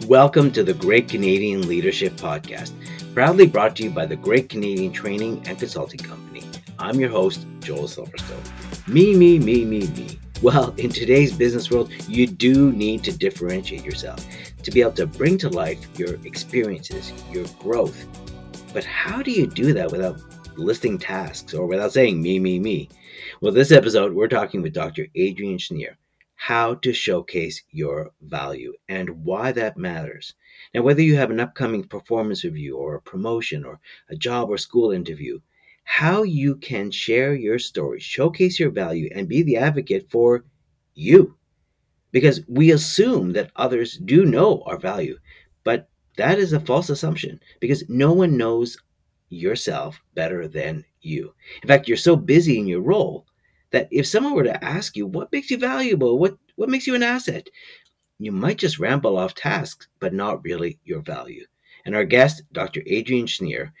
Welcome to the Great Canadian Leadership Podcast, proudly brought to you by the Great Canadian Training and Consulting Company. I'm your host, Joel Silverstone. Me, me, me, me, me. Well, in today's business world, you do need to differentiate yourself to be able to bring to life your experiences, your growth. But how do you do that without listing tasks or without saying me, me, me? Well, this episode, we're talking with Dr. Adrienne Shnier how to showcase your value and why that matters. Now, whether you have an upcoming performance review or a promotion or a job or school interview, how you can share your story, showcase your value, and be the advocate for you. Because we assume that others do know our value, but that is a false assumption because no one knows yourself better than you. In fact, you're so busy in your role that if someone were to ask you what makes you valuable, what what makes you an asset, you might just ramble off tasks, but not really your value. And our guest, Dr. Adrienne Shnier,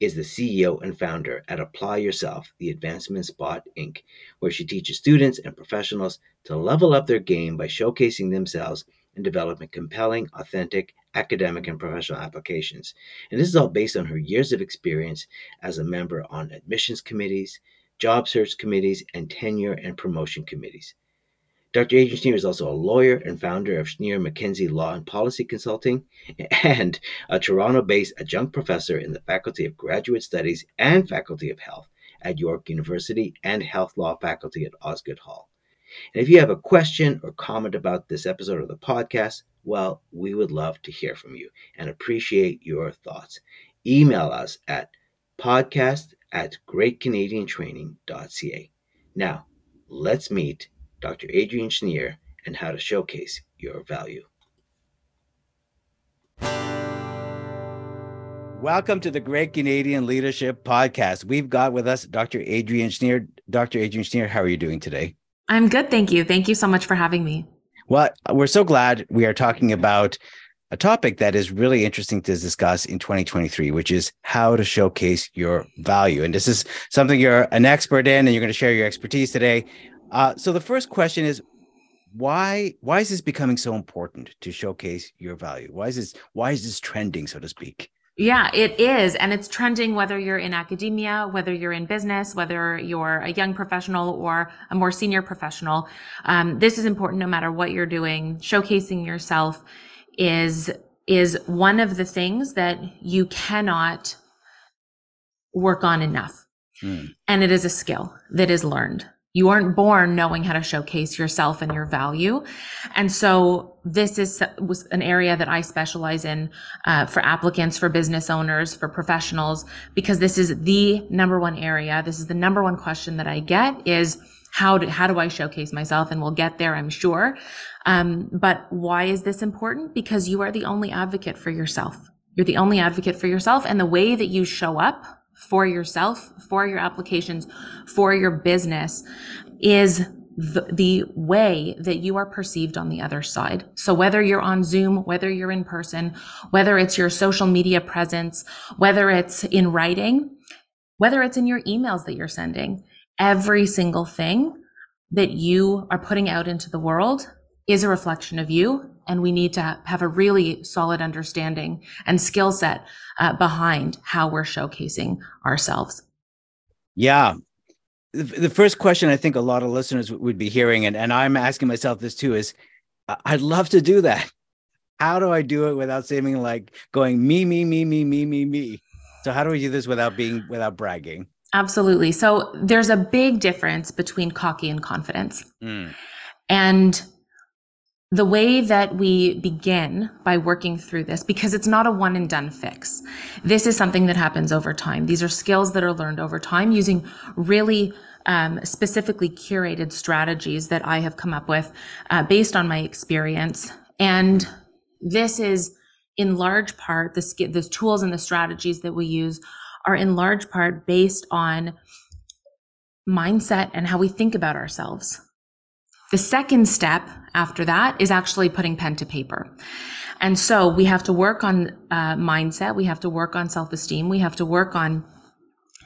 is the CEO and founder at Apply Yourself, the Advancement Spot Inc., where she teaches students and professionals to level up their game by showcasing themselves and developing compelling, authentic academic and professional applications. And this is all based on her years of experience as a member on admissions committees, job search committees, and tenure and promotion committees. Dr. Adrienne Shnier is also a lawyer and founder of Shnier Mackenzie Law and Policy Consulting and a Toronto based adjunct professor in the Faculty of Graduate Studies and Faculty of Health at York University and Health Law Faculty at Osgoode Hall. And if you have a question or comment about this episode of the podcast, well, we would love to hear from you and appreciate your thoughts. Email us at podcast at greatcanadiantraining.ca. Now, let's meet Dr. Adrienne Shnier and how to showcase your value. Welcome to the Great Canadian Leadership Podcast. We've got with us Dr. Adrienne Shnier. Dr. Adrienne Shnier, how are you doing today? I'm good. Thank you. Thank you so much for having me. Well, we're so glad we are talking about a topic that is really interesting to discuss in 2023, which is how to showcase your value. And this is something you're an expert in, and you're going to share your expertise today. Uh, so the first question is, why why is this becoming so important to showcase your value? Why is this why is this trending, so to speak? Yeah, it is. And it's trending whether you're in academia, whether you're in business, whether you're a young professional or a more senior professional. Um, this is important no matter what you're doing. Showcasing yourself is is one of the things that you cannot work on enough. Mm. And it is a skill that is learned. You aren't born knowing how to showcase yourself and your value. And so this is was an area that I specialize in uh, for applicants, for business owners, for professionals, because this is the number one area. This is the number one question that I get is how do, how do I showcase myself? And we'll get there, I'm sure. Um, but why is this important? Because you are the only advocate for yourself. You're the only advocate for yourself. And the way that you show up for yourself, for your applications, for your business is the, the, way that you are perceived on the other side. So whether you're on Zoom, whether you're in person, whether it's your social media presence, whether it's in writing, whether it's in your emails that you're sending, every single thing that you are putting out into the world is a reflection of you. And we need to have a really solid understanding and skill set uh, behind how we're showcasing ourselves. Yeah. The first question I think a lot of listeners would be hearing, and, and I'm asking myself this too, is I'd love to do that. How do I do it without seeming like going me, me, me, me, me, me, me? So how do we do this without being without bragging? Absolutely. So there's a big difference between cocky and confidence. Mm. And the way that we begin by working through this, because it's not a one and done fix. This is something that happens over time. These are skills that are learned over time using really um, specifically curated strategies that I have come up with uh, based on my experience. And this is in large part the, the tools and the strategies that we use are in large part based on mindset and how we think about ourselves. The second step after that is actually putting pen to paper. And so we have to work on uh, mindset. We have to work on self esteem. We have to work on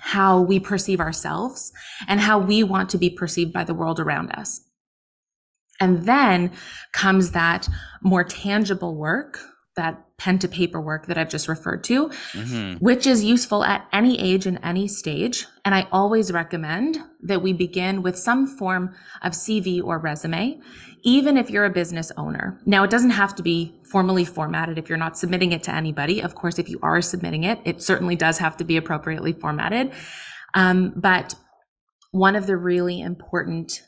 how we perceive ourselves and how we want to be perceived by the world around us. And then comes that more tangible work that pen to paper work that I've just referred to, mm-hmm. which is useful at any age and any stage. And I always recommend that we begin with some form of CV or resume, even if you're a business owner. Now, it doesn't have to be formally formatted if you're not submitting it to anybody. Of course, if you are submitting it, it certainly does have to be appropriately formatted. Um, but one of the really important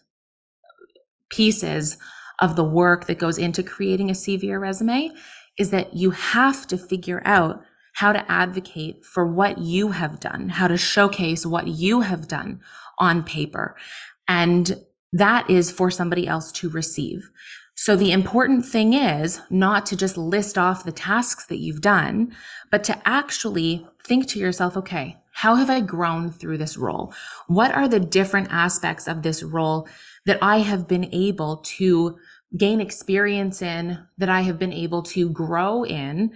pieces of the work that goes into creating a CV or resume is that you have to figure out how to advocate for what you have done, how to showcase what you have done on paper. And that is for somebody else to receive. So the important thing is not to just list off the tasks that you've done, but to actually think to yourself, okay, how have I grown through this role? What are the different aspects of this role that I have been able to gain experience in, that I have been able to grow in?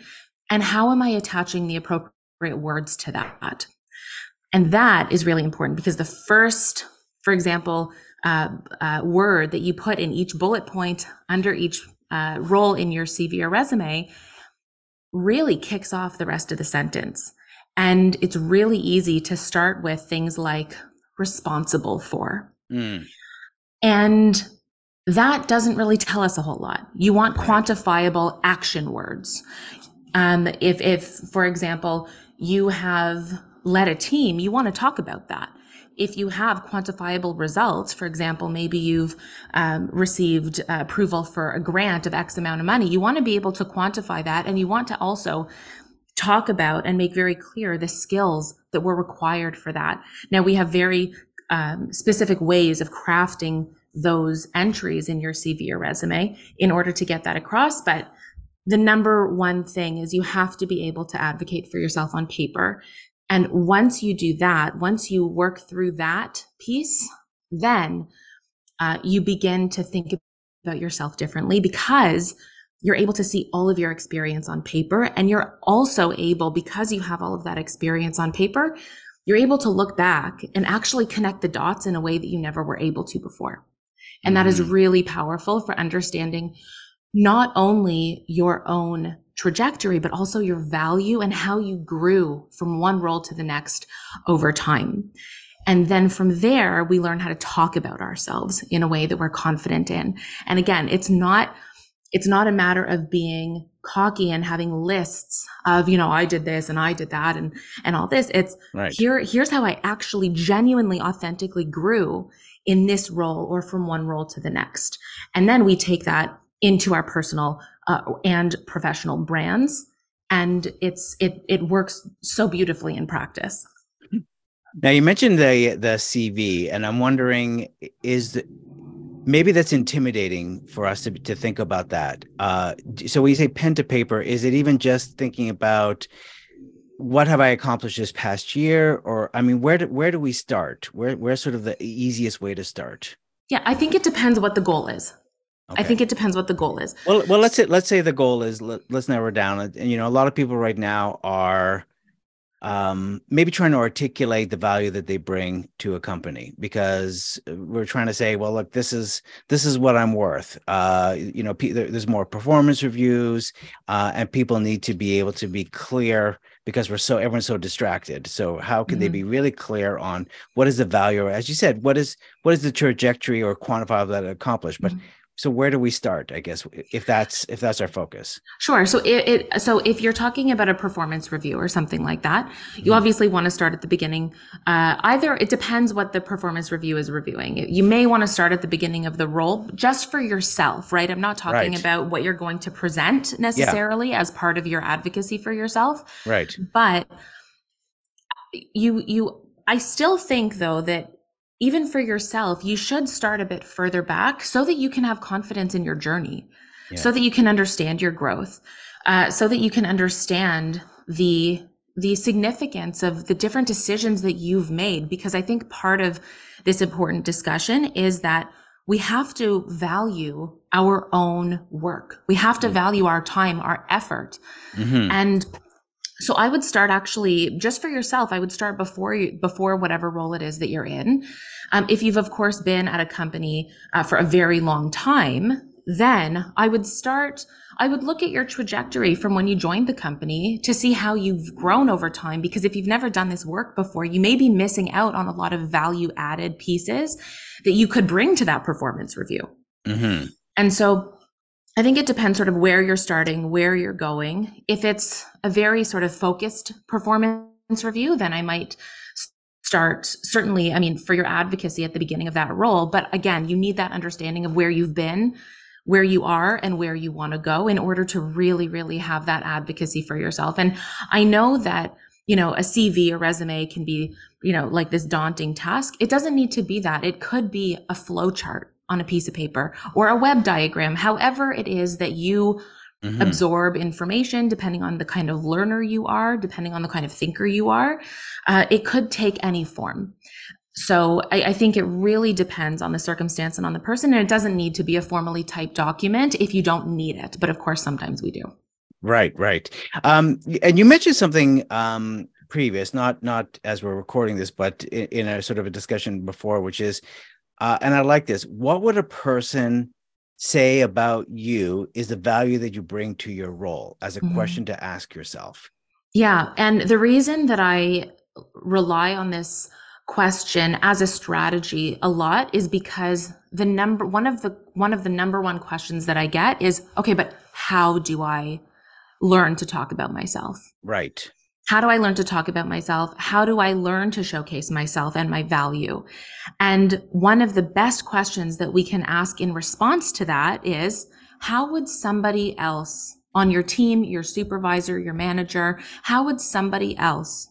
And how am I attaching the appropriate words to that? And that is really important because the first, for example, uh, uh, word that you put in each bullet point under each uh, role in your CV or resume really kicks off the rest of the sentence. And it's really easy to start with things like responsible for. Mm. And that doesn't really tell us a whole lot. You want quantifiable action words. Um, if, if, for example, you have led a team, you want to talk about that. If you have quantifiable results, for example, maybe you've um, received uh, approval for a grant of X amount of money, you want to be able to quantify that. And you want to also talk about and make very clear the skills that were required for that. Now, we have very um, specific ways of crafting those entries in your CV or resume in order to get that across. But the number one thing is you have to be able to advocate for yourself on paper. And once you do that, once you work through that piece, then uh, you begin to think about yourself differently because you're able to see all of your experience on paper. And you're also able, because you have all of that experience on paper, you're able to look back and actually connect the dots in a way that you never were able to before. And that is mm-hmm. really powerful for understanding not only your own trajectory, but also your value and how you grew from one role to the next over time. And then from there, we learn how to talk about ourselves in a way that we're confident in. And again, it's not, it's not a matter of being cocky and having lists of, you know, I did this and I did that and, and all this. It's right. here, here's how I actually genuinely, authentically grew in this role or from one role to the next. And then we take that into our personal uh, and professional brands. And it's, it, it works so beautifully in practice. Now you mentioned the the CV, and I'm wondering is the, maybe that's intimidating for us to to think about that. Uh, so when you say pen to paper, is it even just thinking about what have I accomplished this past year? Or I mean, where do where do we start? Where where's sort of the easiest way to start? Yeah, I think it depends what the goal is. Okay. I think it depends what the goal is. Well, well, let's say let's say the goal is let, us narrow it down. And you know, a lot of people right now are um, maybe trying to articulate the value that they bring to a company because we're trying to say, well, look, this is this is what I'm worth. Uh, you know, there's more performance reviews, uh, and people need to be able to be clear because we're so everyone's so distracted. So how can mm-hmm. they be really clear on what is the value, or as you said, what is what is the trajectory or quantifiable that accomplished? But mm-hmm so where do we start i guess if that's if that's our focus sure so it, it, so if you're talking about a performance review or something like that you mm-hmm. obviously want to start at the beginning uh, either it depends what the performance review is reviewing you may want to start at the beginning of the role just for yourself right i'm not talking right. about what you're going to present necessarily yeah. as part of your advocacy for yourself right but you you i still think though that even for yourself, you should start a bit further back so that you can have confidence in your journey, yeah. so that you can understand your growth, uh, so that you can understand the the significance of the different decisions that you've made. Because I think part of this important discussion is that we have to value our own work. We have to value our time, our effort. Mm-hmm. And so I would start actually just for yourself. I would start before you, before whatever role it is that you're in. Um, if you've of course been at a company uh, for a very long time, then I would start, I would look at your trajectory from when you joined the company to see how you've grown over time. Because if you've never done this work before, you may be missing out on a lot of value added pieces that you could bring to that performance review. Mm-hmm. And so I think it depends sort of where you're starting, where you're going. If it's a very sort of focused performance review, then I might start certainly, I mean, for your advocacy at the beginning of that role. But again, you need that understanding of where you've been, where you are, and where you want to go in order to really, really have that advocacy for yourself. And I know that, you know, a CV, a resume can be, you know, like this daunting task. It doesn't need to be that. It could be a flow chart on a piece of paper or a web diagram, however it is that you Mm-hmm. absorb information depending on the kind of learner you are depending on the kind of thinker you are uh, it could take any form. So I, I, think it really depends on the circumstance and on the person and it doesn't need to be a formally typed document if you don't need it but of course sometimes we do. Right right. Um, and you mentioned something um, previous not not as we're recording this but in, in a sort of a discussion before which is uh, and i like this what would a person say about you is the value that you bring to your role as a mm-hmm. question to ask yourself. Yeah. And the reason that I rely on this question as a strategy a lot is because the number one of the one of the number one questions that I get is okay, but how do I learn to talk about myself? Right. How do I learn to talk about myself? How do I learn to showcase myself and my value? And one of the best questions that we can ask in response to that is, how would somebody else on your team, your supervisor, your manager, how would somebody else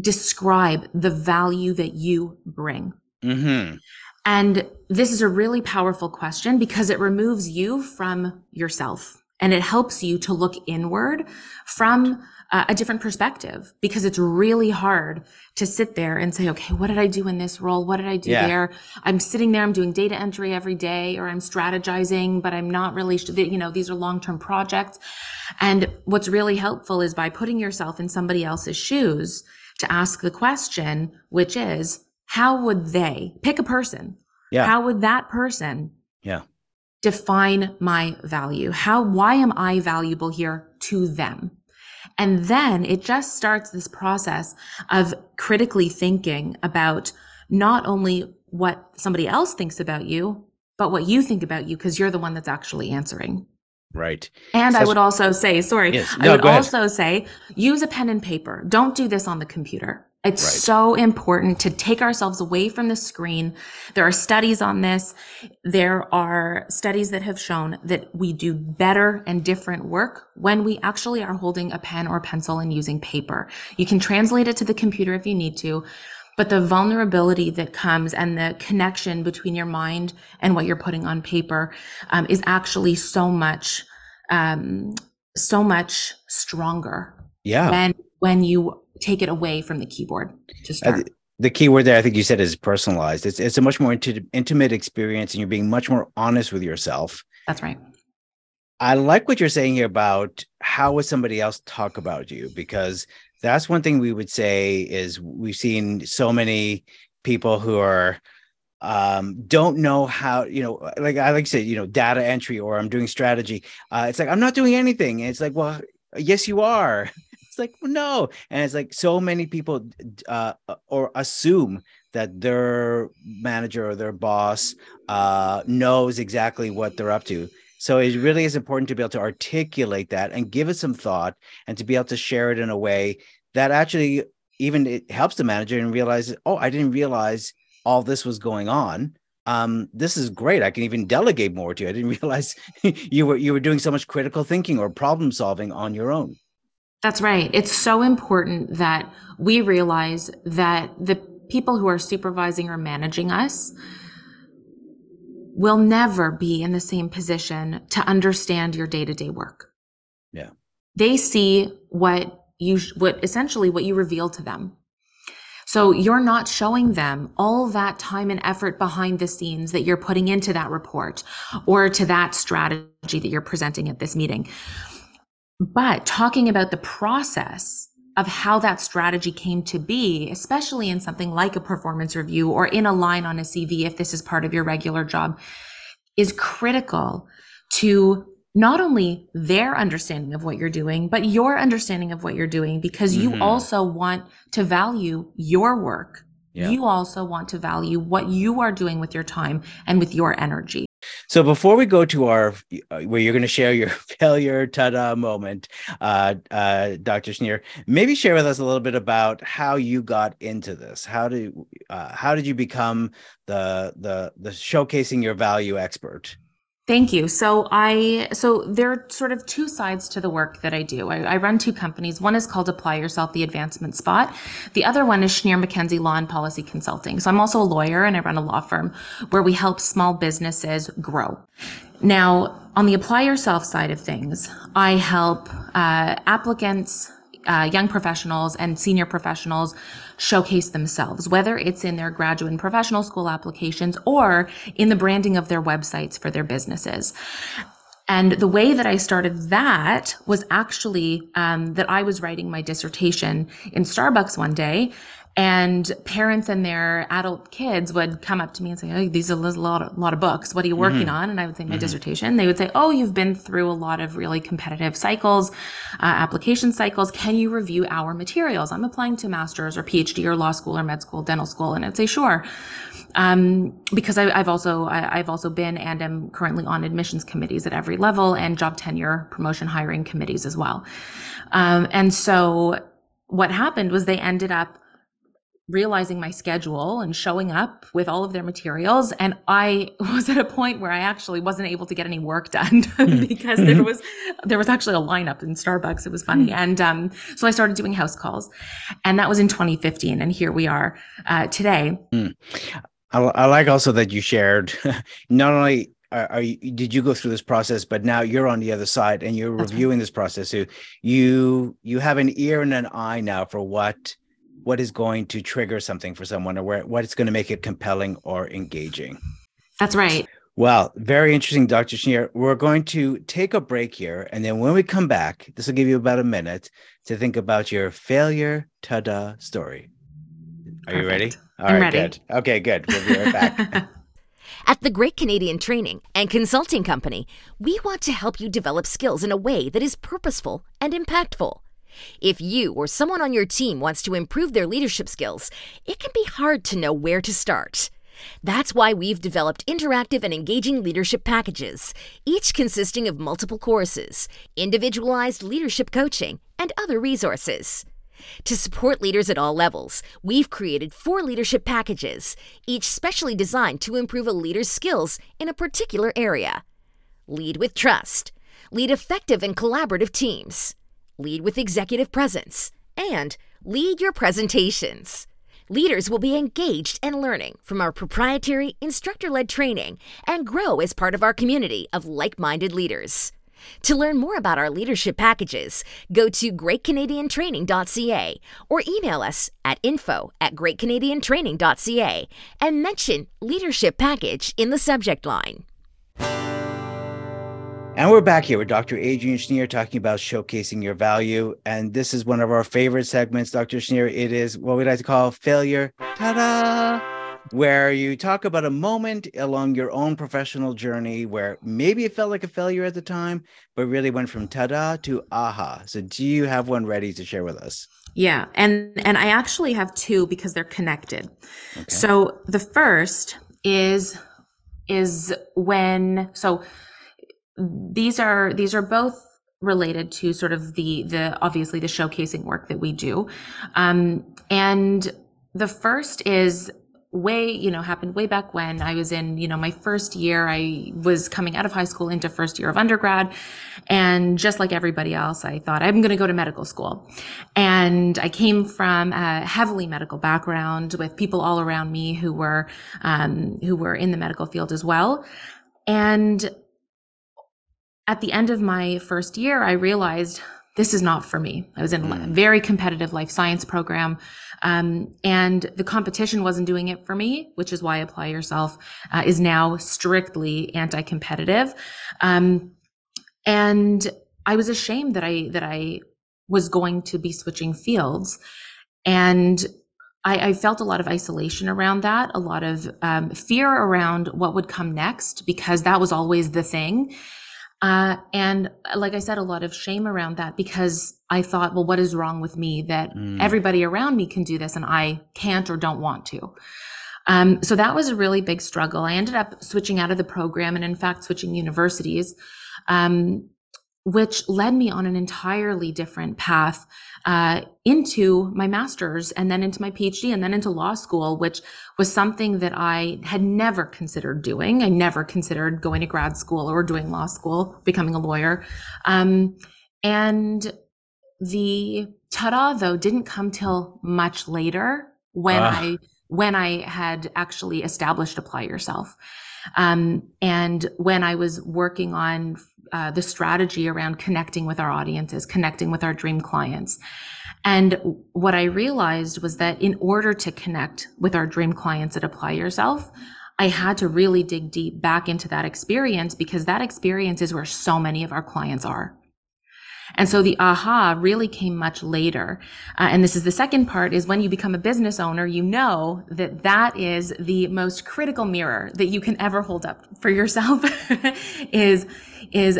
describe the value that you bring? Mm-hmm. And this is a really powerful question because it removes you from yourself and it helps you to look inward from uh, a different perspective because it's really hard to sit there and say, okay, what did I do in this role? What did I do yeah. there? I'm sitting there, I'm doing data entry every day or I'm strategizing, but I'm not really, you know, these are long-term projects. And what's really helpful is by putting yourself in somebody else's shoes to ask the question, which is, how would they pick a person? Yeah. How would that person yeah. Define my value? How, why am I valuable here to them? And then it just starts this process of critically thinking about not only what somebody else thinks about you, but what you think about you, because you're the one that's actually answering. Right. And Such- I would also say, sorry, yes. no, I would also say use a pen and paper. Don't do this on the computer. It's right. so important to take ourselves away from the screen. There are studies on this. There are studies that have shown that we do better and different work when we actually are holding a pen or pencil and using paper. You can translate it to the computer if you need to, but the vulnerability that comes and the connection between your mind and what you're putting on paper um, is actually so much, um, so much stronger. Yeah. When, when you take it away from the keyboard to start. the key word there, I think you said, is personalized. It's it's a much more inti- intimate experience, and you're being much more honest with yourself. That's right. I like what you're saying here about how would somebody else talk about you because that's one thing we would say is we've seen so many people who are um, don't know how you know like i like to say you know data entry or i'm doing strategy uh, it's like i'm not doing anything and it's like well yes you are like no and it's like so many people uh, or assume that their manager or their boss uh, knows exactly what they're up to so it really is important to be able to articulate that and give it some thought and to be able to share it in a way that actually even it helps the manager and realize oh i didn't realize all this was going on um, this is great. I can even delegate more to you. I didn't realize you were you were doing so much critical thinking or problem solving on your own. That's right. It's so important that we realize that the people who are supervising or managing us will never be in the same position to understand your day-to-day work. Yeah. They see what you what essentially what you reveal to them. So you're not showing them all that time and effort behind the scenes that you're putting into that report or to that strategy that you're presenting at this meeting. But talking about the process of how that strategy came to be, especially in something like a performance review or in a line on a CV, if this is part of your regular job, is critical to not only their understanding of what you're doing, but your understanding of what you're doing because you Mhm. also want to value your work. Yeah. You also want to value what you are doing with your time and with your energy. So before we go to our uh, where you're going to share your failure ta-da moment, uh, uh, Dr. Shnier, maybe share with us a little bit about how you got into this. How did uh, how did you become the the the showcasing your value expert? Thank you. So I, so there are sort of two sides to the work that I do. I, I run two companies. One is called Apply Yourself, the Advancement Spot. The other one is Shnier Mackenzie Law and Policy Consulting. So I'm also a lawyer and I run a law firm where we help small businesses grow. Now, on the Apply Yourself side of things, I help uh, applicants, uh, young professionals and senior professionals showcase themselves, whether it's in their graduate and professional school applications or in the branding of their websites for their businesses. And the way that I started that was actually um, that I was writing my dissertation in Starbucks one day, and parents and their adult kids would come up to me and say, "Oh, these are a lot, of, lot of books. What are you working on?" And I would say my dissertation. They would say, "Oh, you've been through a lot of really competitive cycles, uh, application cycles. Can you review our materials? I'm applying to master's or PhD or law school or med school, dental school." And I'd say, "Sure." um, because I, I've also I, I've also been and am currently on admissions committees at every level and job tenure, promotion, hiring committees as well. Um, and so what happened was they ended up realizing my schedule and showing up with all of their materials. And i was at a point where i actually wasn't able to get any work done because there was there was actually a lineup in starbucks. It was funny. And um, so i started doing house calls. And that was in 2015 and here we are uh, today. I, I like also that you shared not only are, you, did you go through this process, but now you're on the other side and you're That's right. reviewing this process. So you you have an ear and an eye now for what what is going to trigger something for someone or where what is going to make it compelling or engaging. that's right Well, very interesting, Dr. Shnier. We're going to take a break here. And then when we come back, this will give you about a minute to think about your failure ta-da story. Are you ready? Perfect. All I'm right, ready. good. Okay, good. We'll be right back. At the Great Canadian Training and Consulting Company, we want to help you develop skills in a way that is purposeful and impactful. If you or someone on your team wants to improve their leadership skills, it can be hard to know where to start. That's why we've developed interactive and engaging leadership packages, each consisting of multiple courses, individualized leadership coaching, and other resources. To support leaders at all levels, we've created four leadership packages, each specially designed to improve a leader's skills in a particular area. Lead with trust, lead effective and collaborative teams, lead with executive presence, and lead your presentations. Leaders will be engaged and learning from our proprietary instructor led training and grow as part of our community of like minded leaders. To learn more about our leadership packages, go to greatcanadiantraining.ca or email us at info at greatcanadiantraining.ca and mention leadership package in the subject line. And we're back here with Dr. Adrienne Shnier talking about showcasing your value. And this is one of our favorite segments, Dr. Shnier. It is what we like to call failure, ta-da, where you talk about a moment along your own professional journey where maybe it felt like a failure at the time, but really went from ta-da to aha. So do you have one ready to share with us? Yeah, and and I actually have two because they're connected. Okay. So the first is is when so these are these are both related to sort of the the obviously the showcasing work that we do. Um and the first is way you know happened way back when i was in you know my first year i was coming out of high school into first year of undergrad. And just like everybody else i thought i'm going to go to medical school. And i came from a heavily medical background with people all around me who were um, who were in the medical field as well. And at the end of my first year i realized this is not for me i was in a Mm. very competitive life science program um, and the competition wasn't doing it for me, which is why Apply Yourself uh, is now strictly anti-competitive. Um, and I was ashamed that I that I was going to be switching fields, and I, I, felt a lot of isolation around that, a lot of um, fear around what would come next, because that was always the thing. Uh, and like I said, a lot of shame around that because I thought, well, what is wrong with me that mm. everybody around me can do this and I can't or don't want to? Um, so that was a really big struggle. I ended up switching out of the program and, in fact, switching universities, um, which led me on an entirely different path uh, into my master's and then into my PhD and then into law school, which was something that I had never considered doing. I never considered going to grad school or doing law school, becoming a lawyer. Um, and the ta-da though didn't come till much later when uh. I when I had actually established apply yourself. Um, and when I was working on uh, the strategy around connecting with our audiences, connecting with our dream clients. And what I realized was that in order to connect with our dream clients at Apply Yourself, I had to really dig deep back into that experience because that experience is where so many of our clients are. And so the aha really came much later. Uh, and this is the second part is when you become a business owner, you know that that is the most critical mirror that you can ever hold up for yourself is, is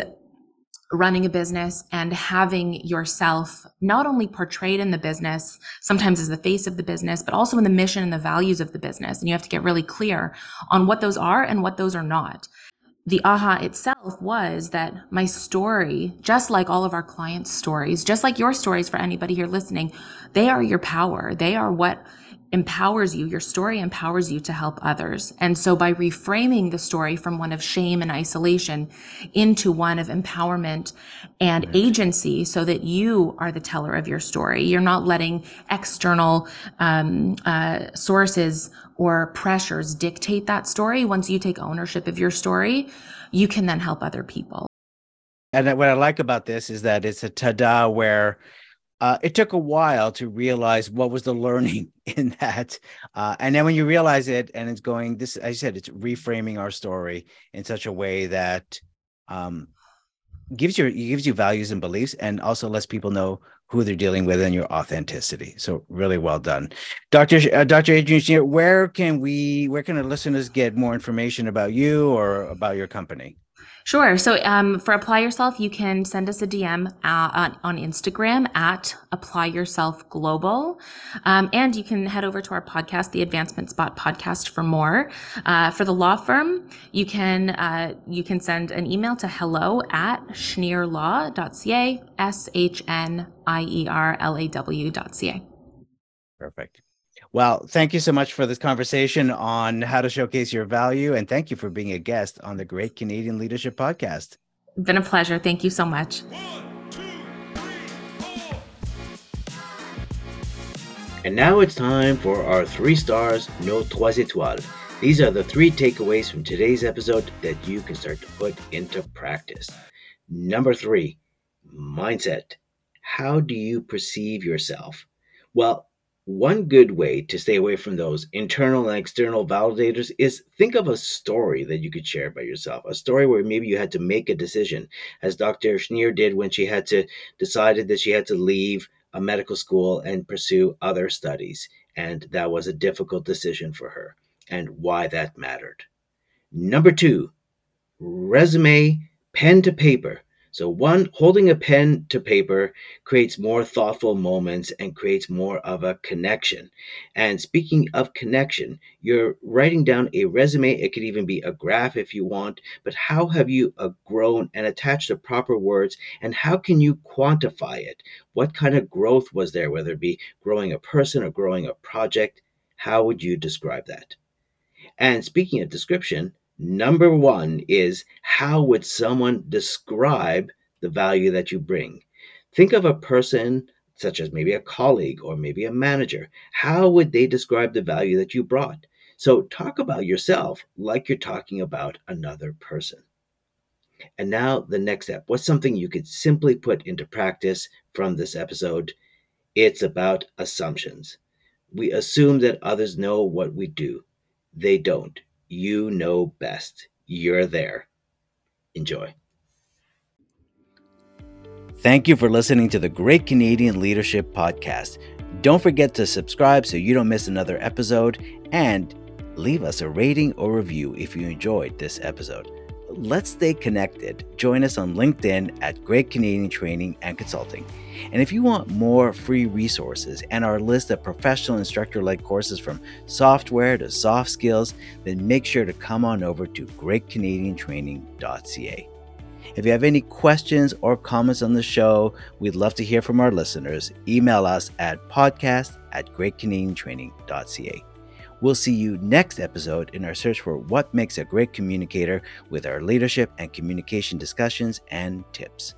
running a business and having yourself not only portrayed in the business, sometimes as the face of the business, but also in the mission and the values of the business. And you have to get really clear on what those are and what those are not the aha itself was that my story, just like all of our clients' stories, just like your stories for anybody here listening, they are your power. They are what empowers you. Your story empowers you to help others. And so by reframing the story from one of shame and isolation into one of empowerment and agency so that you are the teller of your story, you're not letting external um, uh, sources or pressures dictate that story. Once you take ownership of your story, you can then help other people. And what I like about this is that it's a tada where uh, it took a while to realize what was the learning in that. Uh, and then when you realize it and it's going, this, I said, it's reframing our story in such a way that um, gives you gives you values and beliefs and also lets people know who they're dealing with and your authenticity. So really well done, Dr. Uh, Dr. Adrienne. Where can we, where can the listeners get more information about you or about your company? Sure. So um, for Apply Yourself, you can send us a DM uh, on, on, Instagram at Apply Yourself Global. Um, and you can head over to our podcast, the Advancement Spot podcast for more. Uh, for the law firm, you can, uh, you can send an email to hello at shnierlaw.ca, S-H-N-I-E-R-L-A-W.ca. Perfect. Well, thank you so much for this conversation on how to showcase your value. And thank you for being a guest on the Great Canadian Leadership Podcast. Been a pleasure. Thank you so much. And now it's time for our three stars, no trois étoiles. These are the three takeaways from today's episode that you can start to put into practice. Number three, mindset. How do you perceive yourself? Well, one good way to stay away from those internal and external validators is think of a story that you could share by yourself. A story where maybe you had to make a decision, as Dr. Shnier did when she had to decided that she had to leave a medical school and pursue other studies. And that was a difficult decision for her and why that mattered. Number two, resume, pen to paper. So, one, holding a pen to paper creates more thoughtful moments and creates more of a connection. And speaking of connection, you're writing down a resume. It could even be a graph if you want, but how have you uh, grown and attached the proper words? And how can you quantify it? What kind of growth was there, whether it be growing a person or growing a project? How would you describe that? And speaking of description, Number one is how would someone describe the value that you bring? Think of a person such as maybe a colleague or maybe a manager. How would they describe the value that you brought? So talk about yourself like you're talking about another person. And now the next step. What's something you could simply put into practice from this episode? It's about assumptions. We assume that others know what we do. They don't. You know best. You're there. Enjoy. Thank you for listening to the Great Canadian Leadership Podcast. Don't forget to subscribe so you don't miss another episode and leave us a rating or review if you enjoyed this episode. Let's stay connected. Join us on LinkedIn at Great Canadian Training and Consulting. And if you want more free resources and our list of professional instructor led courses from software to soft skills, then make sure to come on over to greatcanadiantraining.ca. If you have any questions or comments on the show, we'd love to hear from our listeners. Email us at podcast at greatcanadiantraining.ca. We'll see you next episode in our search for what makes a great communicator with our leadership and communication discussions and tips.